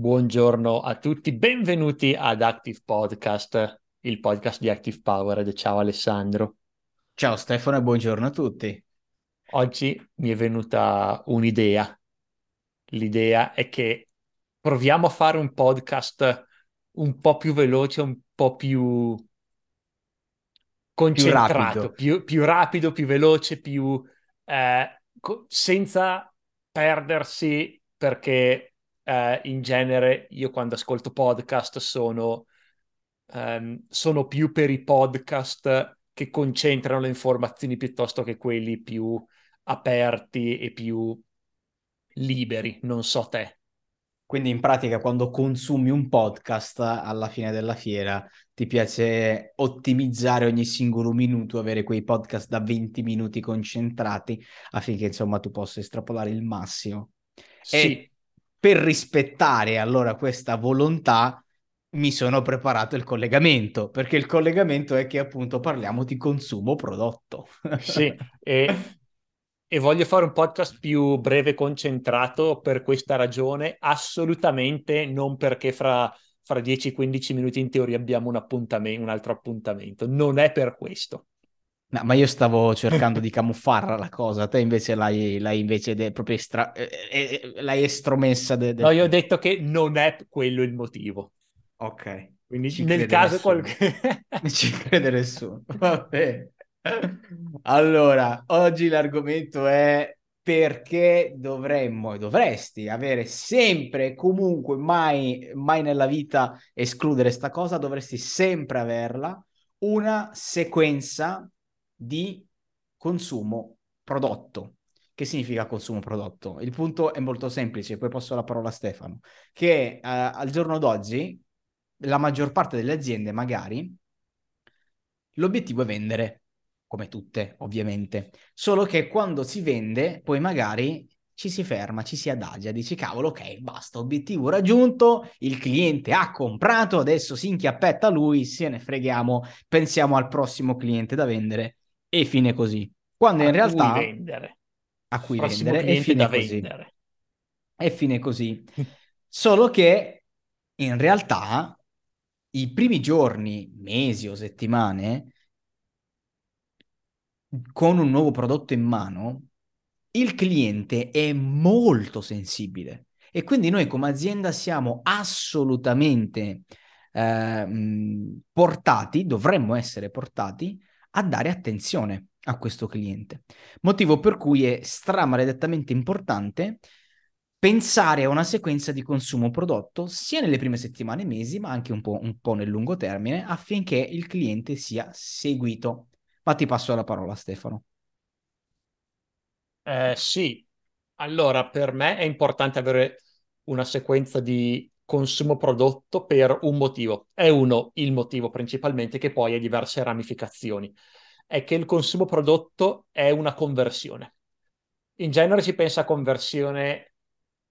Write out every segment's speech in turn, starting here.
Buongiorno a tutti, benvenuti ad Active Podcast, il podcast di Active Powered. Ciao Alessandro. Ciao Stefano e buongiorno a tutti. Oggi mi è venuta un'idea. L'idea è che proviamo a fare un podcast un po' più veloce, un po' più concentrato, più rapido, più, più, rapido, più veloce, più eh, co- senza perdersi perché eh, in genere io quando ascolto podcast sono, ehm, sono più per i podcast che concentrano le informazioni piuttosto che quelli più aperti e più liberi, non so te. Quindi in pratica quando consumi un podcast alla fine della fiera ti piace ottimizzare ogni singolo minuto, avere quei podcast da 20 minuti concentrati affinché insomma tu possa estrapolare il massimo. Sì. E per rispettare allora questa volontà mi sono preparato il collegamento, perché il collegamento è che appunto parliamo di consumo prodotto. sì, e, e voglio fare un podcast più breve e concentrato per questa ragione, assolutamente non perché fra, fra 10-15 minuti in teoria abbiamo un, appuntamento, un altro appuntamento, non è per questo. No, ma io stavo cercando di camuffarla la cosa, te invece l'hai, l'hai invece de- proprio estra- eh, eh, eh l'hai estromessa. De- de- no, io ho detto che non è quello il motivo. Ok. Quindi Ci nel caso qualche... Ci crede nessuno. Vabbè. Allora, oggi l'argomento è perché dovremmo e dovresti avere sempre, comunque, mai, mai nella vita escludere sta cosa, dovresti sempre averla, una sequenza di consumo prodotto. Che significa consumo prodotto? Il punto è molto semplice, poi passo la parola a Stefano, che eh, al giorno d'oggi la maggior parte delle aziende magari l'obiettivo è vendere, come tutte ovviamente, solo che quando si vende poi magari ci si ferma, ci si adagia, dici cavolo, ok, basta, obiettivo raggiunto, il cliente ha comprato, adesso si inchiappetta lui, se ne freghiamo, pensiamo al prossimo cliente da vendere e fine così. Quando a in realtà... Cui vendere. A cui Prossimo vendere e fine così. Vendere. E fine così. Solo che in realtà i primi giorni, mesi o settimane, con un nuovo prodotto in mano, il cliente è molto sensibile e quindi noi come azienda siamo assolutamente eh, portati, dovremmo essere portati a dare attenzione a questo cliente. Motivo per cui è stramaledettamente importante pensare a una sequenza di consumo prodotto sia nelle prime settimane e mesi, ma anche un po', un po' nel lungo termine, affinché il cliente sia seguito. Ma ti passo la parola, Stefano. Eh, sì, allora per me è importante avere una sequenza di consumo prodotto per un motivo. È uno il motivo principalmente che poi ha diverse ramificazioni. È che il consumo prodotto è una conversione. In genere si pensa a conversione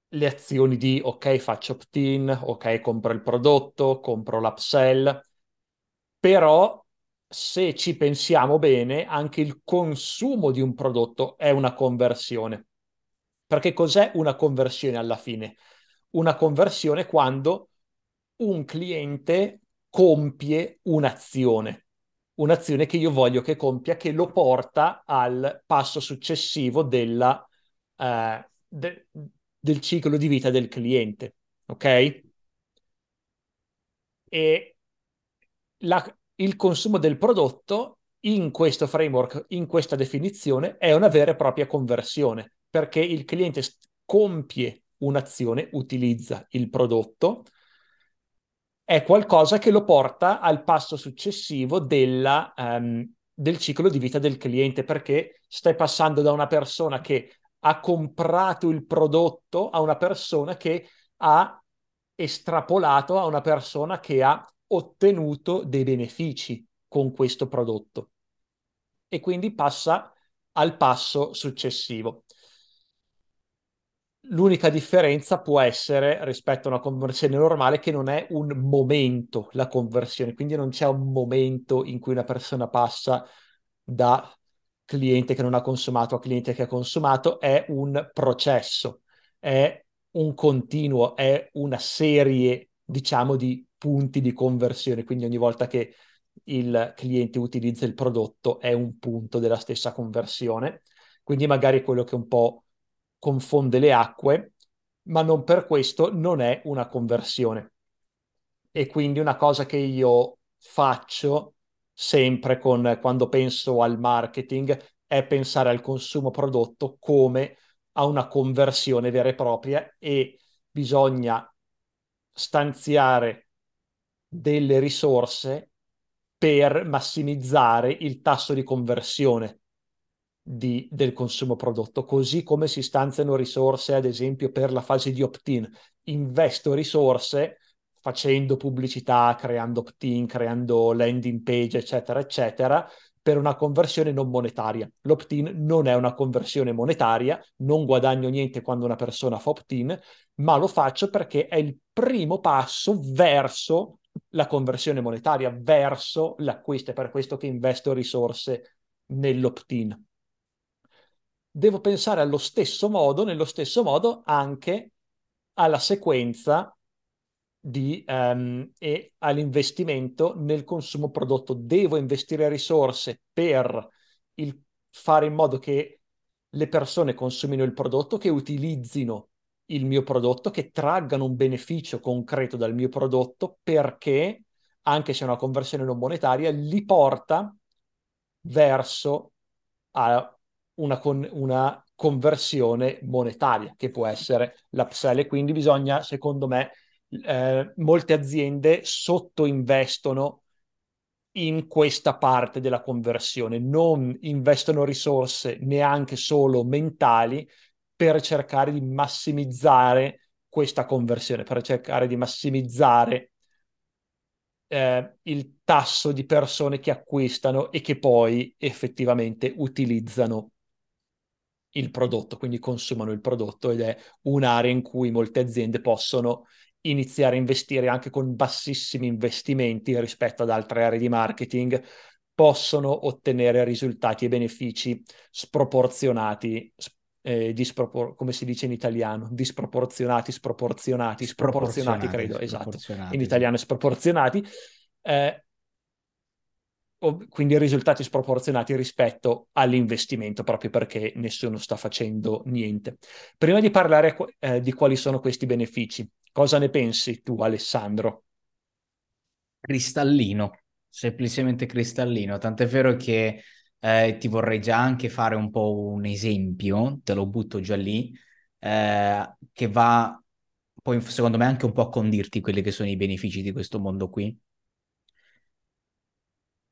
le azioni di ok, faccio opt-in, ok, compro il prodotto, compro l'upsell, però se ci pensiamo bene, anche il consumo di un prodotto è una conversione. Perché cos'è una conversione alla fine? Una conversione quando un cliente compie un'azione, un'azione che io voglio che compia, che lo porta al passo successivo della, eh, de- del ciclo di vita del cliente. Ok? E la, il consumo del prodotto in questo framework, in questa definizione, è una vera e propria conversione, perché il cliente compie un'azione, utilizza il prodotto, è qualcosa che lo porta al passo successivo della, um, del ciclo di vita del cliente, perché stai passando da una persona che ha comprato il prodotto a una persona che ha estrapolato a una persona che ha ottenuto dei benefici con questo prodotto e quindi passa al passo successivo. L'unica differenza può essere rispetto a una conversione normale che non è un momento la conversione, quindi non c'è un momento in cui una persona passa da cliente che non ha consumato a cliente che ha consumato, è un processo, è un continuo, è una serie, diciamo, di punti di conversione, quindi ogni volta che il cliente utilizza il prodotto è un punto della stessa conversione, quindi magari quello che un po' confonde le acque, ma non per questo non è una conversione. E quindi una cosa che io faccio sempre con, quando penso al marketing è pensare al consumo prodotto come a una conversione vera e propria e bisogna stanziare delle risorse per massimizzare il tasso di conversione di, del consumo prodotto, così come si stanziano risorse, ad esempio, per la fase di opt-in. Investo risorse facendo pubblicità, creando opt-in, creando landing page, eccetera, eccetera, per una conversione non monetaria. L'opt-in non è una conversione monetaria, non guadagno niente quando una persona fa opt-in, ma lo faccio perché è il primo passo verso la conversione monetaria, verso l'acquisto. È per questo che investo risorse nell'opt-in. Devo pensare allo stesso modo, nello stesso modo anche alla sequenza di, um, e all'investimento nel consumo prodotto. Devo investire risorse per il, fare in modo che le persone consumino il prodotto, che utilizzino il mio prodotto, che traggano un beneficio concreto dal mio prodotto perché, anche se è una conversione non monetaria, li porta verso a una, con, una conversione monetaria, che può essere l'upsell. E quindi bisogna, secondo me, eh, molte aziende sottoinvestono in questa parte della conversione, non investono risorse neanche solo mentali per cercare di massimizzare questa conversione, per cercare di massimizzare eh, il tasso di persone che acquistano e che poi effettivamente utilizzano il prodotto, quindi consumano il prodotto ed è un'area in cui molte aziende possono iniziare a investire anche con bassissimi investimenti rispetto ad altre aree di marketing, possono ottenere risultati e benefici sproporzionati, eh, dispropor- come si dice in italiano, disproporzionati, sproporzionati, sproporzionati, credo, esatto, in italiano sproporzionati, eh, quindi risultati sproporzionati rispetto all'investimento, proprio perché nessuno sta facendo niente. Prima di parlare eh, di quali sono questi benefici, cosa ne pensi tu, Alessandro? Cristallino, semplicemente cristallino, tant'è vero che eh, ti vorrei già anche fare un po' un esempio, te lo butto già lì, eh, che va poi secondo me anche un po' a condirti quelli che sono i benefici di questo mondo qui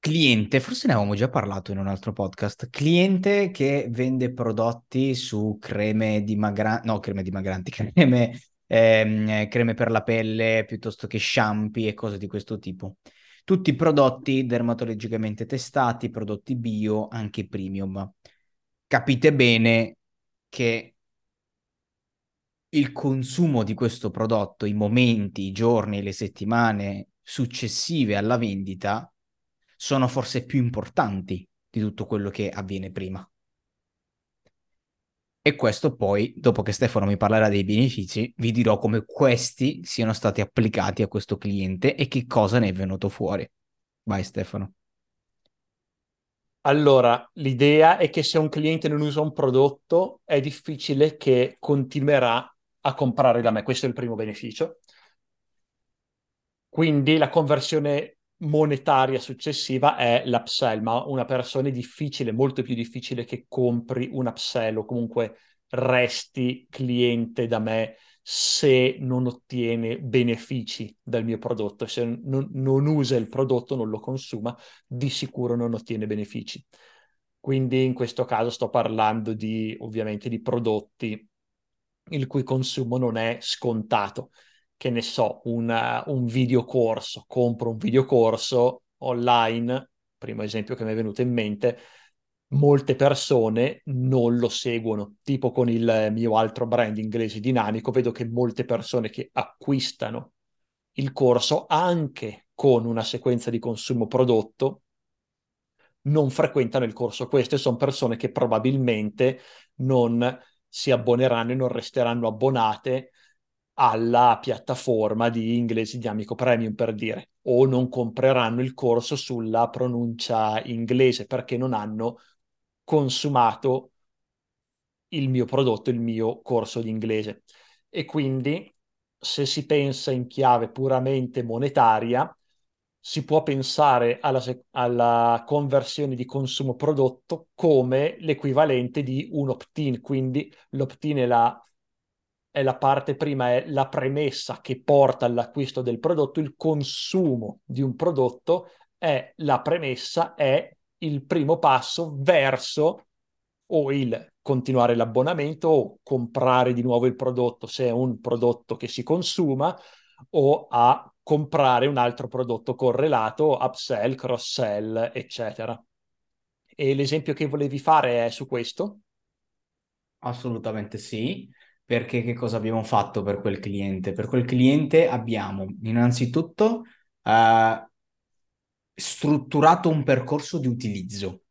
cliente, forse ne avevamo già parlato in un altro podcast, cliente che vende prodotti su creme dimagranti, no, creme dimagranti, creme, ehm, creme per la pelle piuttosto che shampoo e cose di questo tipo. Tutti prodotti dermatologicamente testati, prodotti bio, anche premium. Capite bene che il consumo di questo prodotto, i momenti, i giorni, le settimane successive alla vendita sono forse più importanti di tutto quello che avviene prima. E questo poi, dopo che Stefano mi parlerà dei benefici, vi dirò come questi siano stati applicati a questo cliente e che cosa ne è venuto fuori. Vai Stefano. Allora, l'idea è che se un cliente non usa un prodotto, è difficile che continuerà a comprare da me. Questo è il primo beneficio. Quindi la conversione monetaria successiva è l'upsell, ma una persona è difficile, molto più difficile che compri un upsell o comunque resti cliente da me se non ottiene benefici dal mio prodotto, se non, non usa il prodotto, non lo consuma, di sicuro non ottiene benefici. Quindi in questo caso sto parlando di ovviamente di prodotti il cui consumo non è scontato che ne so, una, un videocorso, compro un videocorso online, primo esempio che mi è venuto in mente, molte persone non lo seguono. Tipo con il mio altro brand inglese dinamico, vedo che molte persone che acquistano il corso anche con una sequenza di consumo prodotto non frequentano il corso. Queste sono persone che probabilmente non si abboneranno e non resteranno abbonate alla piattaforma di inglesi di Amico Premium per dire, o non compreranno il corso sulla pronuncia inglese perché non hanno consumato il mio prodotto, il mio corso di inglese. E quindi se si pensa in chiave puramente monetaria, si può pensare alla, alla, conversione di consumo prodotto come l'equivalente di un opt-in, quindi l'opt-in è la, è la parte prima, è la premessa che porta all'acquisto del prodotto, il consumo di un prodotto è la premessa, è il primo passo verso o il continuare l'abbonamento o comprare di nuovo il prodotto se è un prodotto che si consuma o a comprare un altro prodotto correlato, upsell, cross-sell, eccetera. E l'esempio che volevi fare è su questo? Assolutamente sì, perché che cosa abbiamo fatto per quel cliente? Per quel cliente abbiamo innanzitutto uh, strutturato un percorso di utilizzo,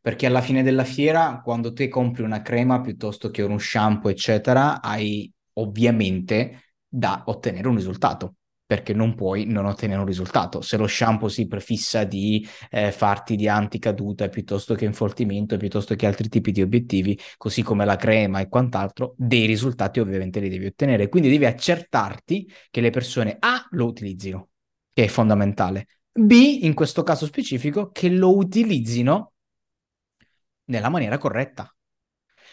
perché alla fine della fiera, quando te compri una crema piuttosto che uno shampoo, eccetera, hai ovviamente da ottenere un risultato perché non puoi non ottenere un risultato. Se lo shampoo si prefissa di eh, farti di anticaduta piuttosto che infoltimento, piuttosto che altri tipi di obiettivi, così come la crema e quant'altro, dei risultati ovviamente li devi ottenere. Quindi devi accertarti che le persone A lo utilizzino, che è fondamentale. B, in questo caso specifico, che lo utilizzino nella maniera corretta.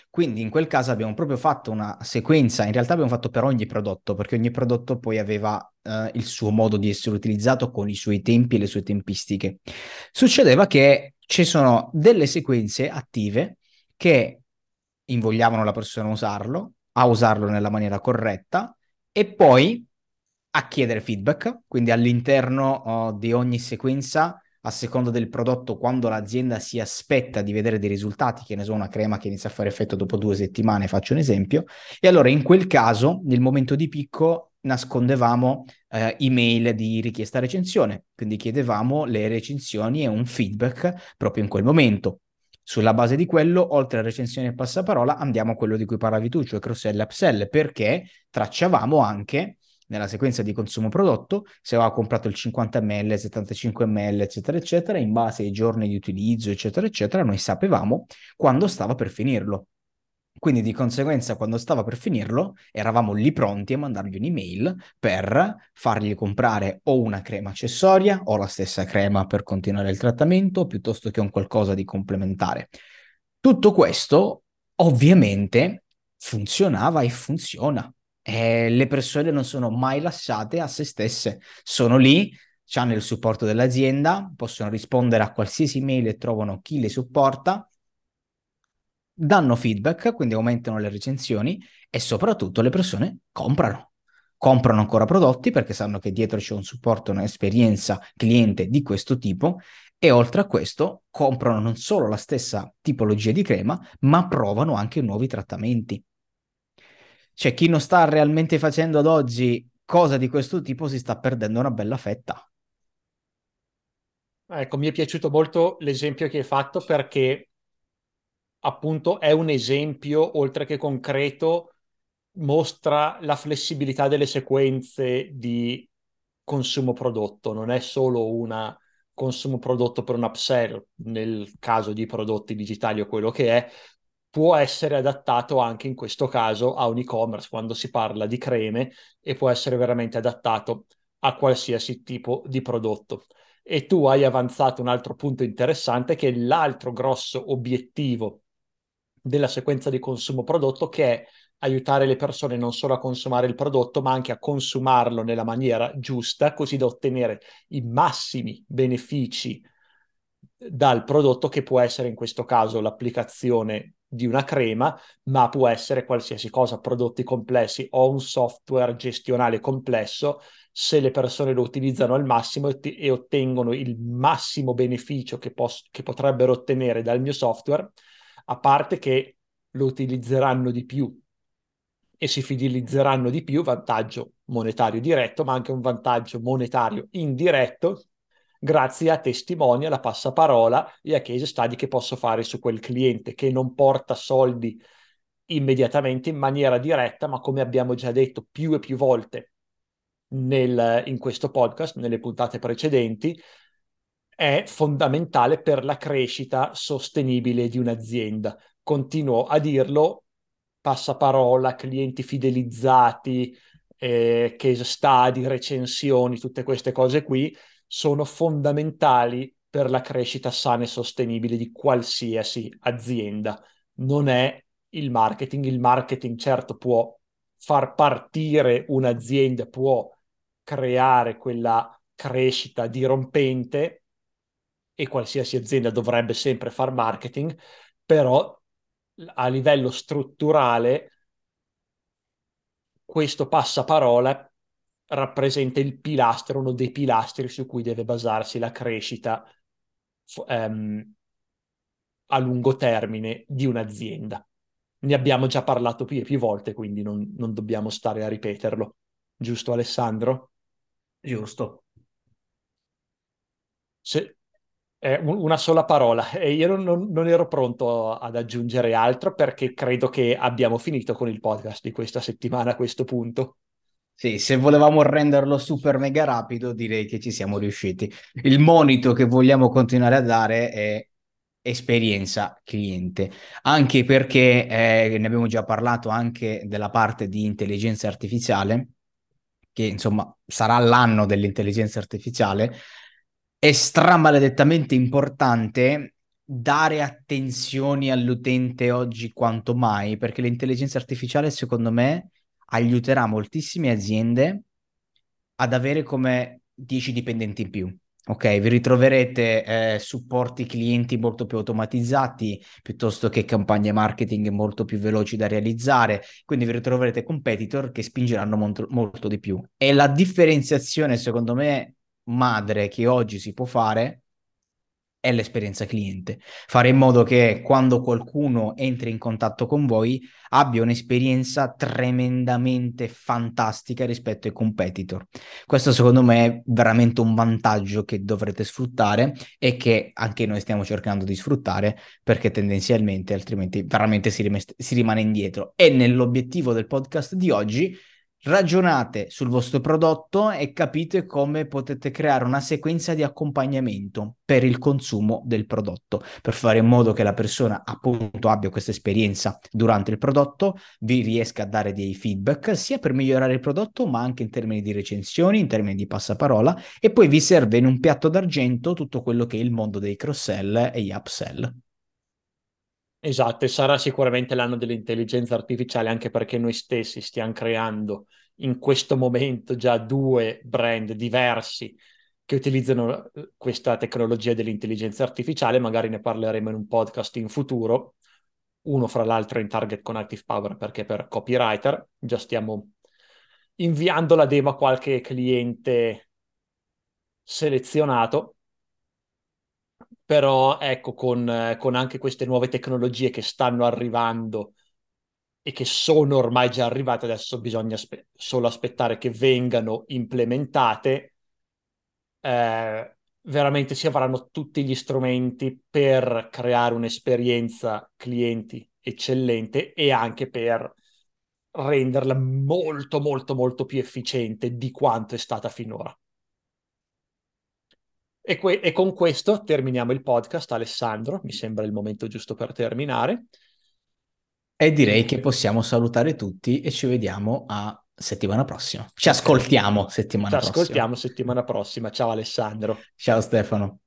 Quindi in quel caso abbiamo proprio fatto una sequenza, in realtà abbiamo fatto per ogni prodotto, perché ogni prodotto poi aveva uh, il suo modo di essere utilizzato con i suoi tempi e le sue tempistiche. Succedeva che ci sono delle sequenze attive che invogliavano la persona a usarlo, a usarlo nella maniera corretta e poi a chiedere feedback, quindi all'interno uh, di ogni sequenza a seconda del prodotto, quando l'azienda si aspetta di vedere dei risultati, che ne so, una crema che inizia a fare effetto dopo due settimane, faccio un esempio, e allora in quel caso, nel momento di picco, nascondevamo eh, email di richiesta recensione, quindi chiedevamo le recensioni e un feedback proprio in quel momento. Sulla base di quello, oltre a recensioni e passaparola, andiamo a quello di cui parlavi tu, cioè cross-sell e upsell, perché tracciavamo anche nella sequenza di consumo prodotto, se aveva comprato il 50 ml, 75 ml, eccetera, eccetera, in base ai giorni di utilizzo, eccetera, eccetera, noi sapevamo quando stava per finirlo. Quindi di conseguenza, quando stava per finirlo, eravamo lì pronti a mandargli un'email per fargli comprare o una crema accessoria o la stessa crema per continuare il trattamento, piuttosto che un qualcosa di complementare. Tutto questo ovviamente funzionava e funziona e le persone non sono mai lasciate a se stesse, sono lì, hanno il supporto dell'azienda, possono rispondere a qualsiasi mail e trovano chi le supporta, danno feedback, quindi aumentano le recensioni e soprattutto le persone comprano. Comprano ancora prodotti perché sanno che dietro c'è un supporto, un'esperienza cliente di questo tipo e oltre a questo comprano non solo la stessa tipologia di crema, ma provano anche nuovi trattamenti. Cioè, chi non sta realmente facendo ad oggi cosa di questo tipo si sta perdendo una bella fetta. Ecco, mi è piaciuto molto l'esempio che hai fatto perché appunto è un esempio, oltre che concreto, mostra la flessibilità delle sequenze di consumo prodotto, non è solo una consumo prodotto per un upsell nel caso di prodotti digitali o quello che è, può essere adattato anche in questo caso a un e-commerce quando si parla di creme e può essere veramente adattato a qualsiasi tipo di prodotto. E tu hai avanzato un altro punto interessante che è l'altro grosso obiettivo della sequenza di consumo prodotto che è aiutare le persone non solo a consumare il prodotto ma anche a consumarlo nella maniera giusta così da ottenere i massimi benefici dal prodotto che può essere in questo caso l'applicazione di una crema, ma può essere qualsiasi cosa, prodotti complessi o un software gestionale complesso, se le persone lo utilizzano al massimo e, ottengono il massimo beneficio che, pos- che potrebbero ottenere dal mio software, a parte che lo utilizzeranno di più e si fidelizzeranno di più, vantaggio monetario diretto, ma anche un vantaggio monetario indiretto grazie a testimoni, alla passaparola e a case study che posso fare su quel cliente che non porta soldi immediatamente in maniera diretta, ma come abbiamo già detto più e più volte nel, in questo podcast, nelle puntate precedenti, è fondamentale per la crescita sostenibile di un'azienda. Continuo a dirlo, passaparola, clienti fidelizzati, eh, case study, recensioni, tutte queste cose qui sono fondamentali per la crescita sana e sostenibile di qualsiasi azienda. Non è il marketing. Il marketing certo può far partire un'azienda, può creare quella crescita dirompente e qualsiasi azienda dovrebbe sempre far marketing, però a livello strutturale questo passaparola rappresenta il pilastro, uno dei pilastri su cui deve basarsi la crescita um, a lungo termine di un'azienda. Ne abbiamo già parlato più e più volte, quindi non, non dobbiamo stare a ripeterlo. Giusto Alessandro? Giusto. Se, eh, una sola parola e io non, non, ero pronto ad aggiungere altro perché credo che abbiamo finito con il podcast di questa settimana a questo punto. Sì, se volevamo renderlo super mega rapido, direi che ci siamo riusciti. Il monito che vogliamo continuare a dare è esperienza cliente, anche perché eh, ne abbiamo già parlato anche della parte di intelligenza artificiale, che insomma sarà l'anno dell'intelligenza artificiale, è stramaledettamente importante dare attenzioni all'utente oggi quanto mai, perché l'intelligenza artificiale secondo me aiuterà moltissime aziende ad avere come 10 dipendenti in più. Ok, vi ritroverete eh, supporti clienti molto più automatizzati piuttosto che campagne marketing molto più veloci da realizzare, quindi vi ritroverete competitor che spingeranno molto, molto di più. E la differenziazione, secondo me, madre che oggi si può fare è l'esperienza cliente. Fare in modo che quando qualcuno entri in contatto con voi abbia un'esperienza tremendamente fantastica rispetto ai competitor. Questo secondo me è veramente un vantaggio che dovrete sfruttare e che anche noi stiamo cercando di sfruttare perché tendenzialmente altrimenti veramente si, rim- si rimane indietro. E nell'obiettivo del podcast di oggi ragionate sul vostro prodotto e capite come potete creare una sequenza di accompagnamento per il consumo del prodotto, per fare in modo che la persona appunto abbia questa esperienza durante il prodotto, vi riesca a dare dei feedback sia per migliorare il prodotto, ma anche in termini di recensioni, in termini di passaparola e poi vi serve in un piatto d'argento tutto quello che è il mondo dei cross-sell e gli upsell. Esatto, e sarà sicuramente l'anno dell'intelligenza artificiale anche perché noi stessi stiamo creando in questo momento già due brand diversi che utilizzano eh, questa tecnologia dell'intelligenza artificiale, magari ne parleremo in un podcast in futuro, uno fra l'altro in target con Active Power perché per copywriter, già stiamo inviando la demo a qualche cliente selezionato però ecco, con, con anche queste nuove tecnologie che stanno arrivando e che sono ormai già arrivate, adesso bisogna aspe- solo aspettare che vengano implementate, eh, veramente si avranno tutti gli strumenti per creare un'esperienza clienti eccellente e anche per renderla molto, molto, molto più efficiente di quanto è stata finora. E, que- e, con questo terminiamo il podcast, Alessandro. Mi sembra il momento giusto per terminare. E direi che possiamo salutare tutti e ci vediamo a settimana prossima. Ci ascoltiamo settimana ci prossima. Ci ascoltiamo settimana prossima. Ciao Alessandro. Ciao Stefano.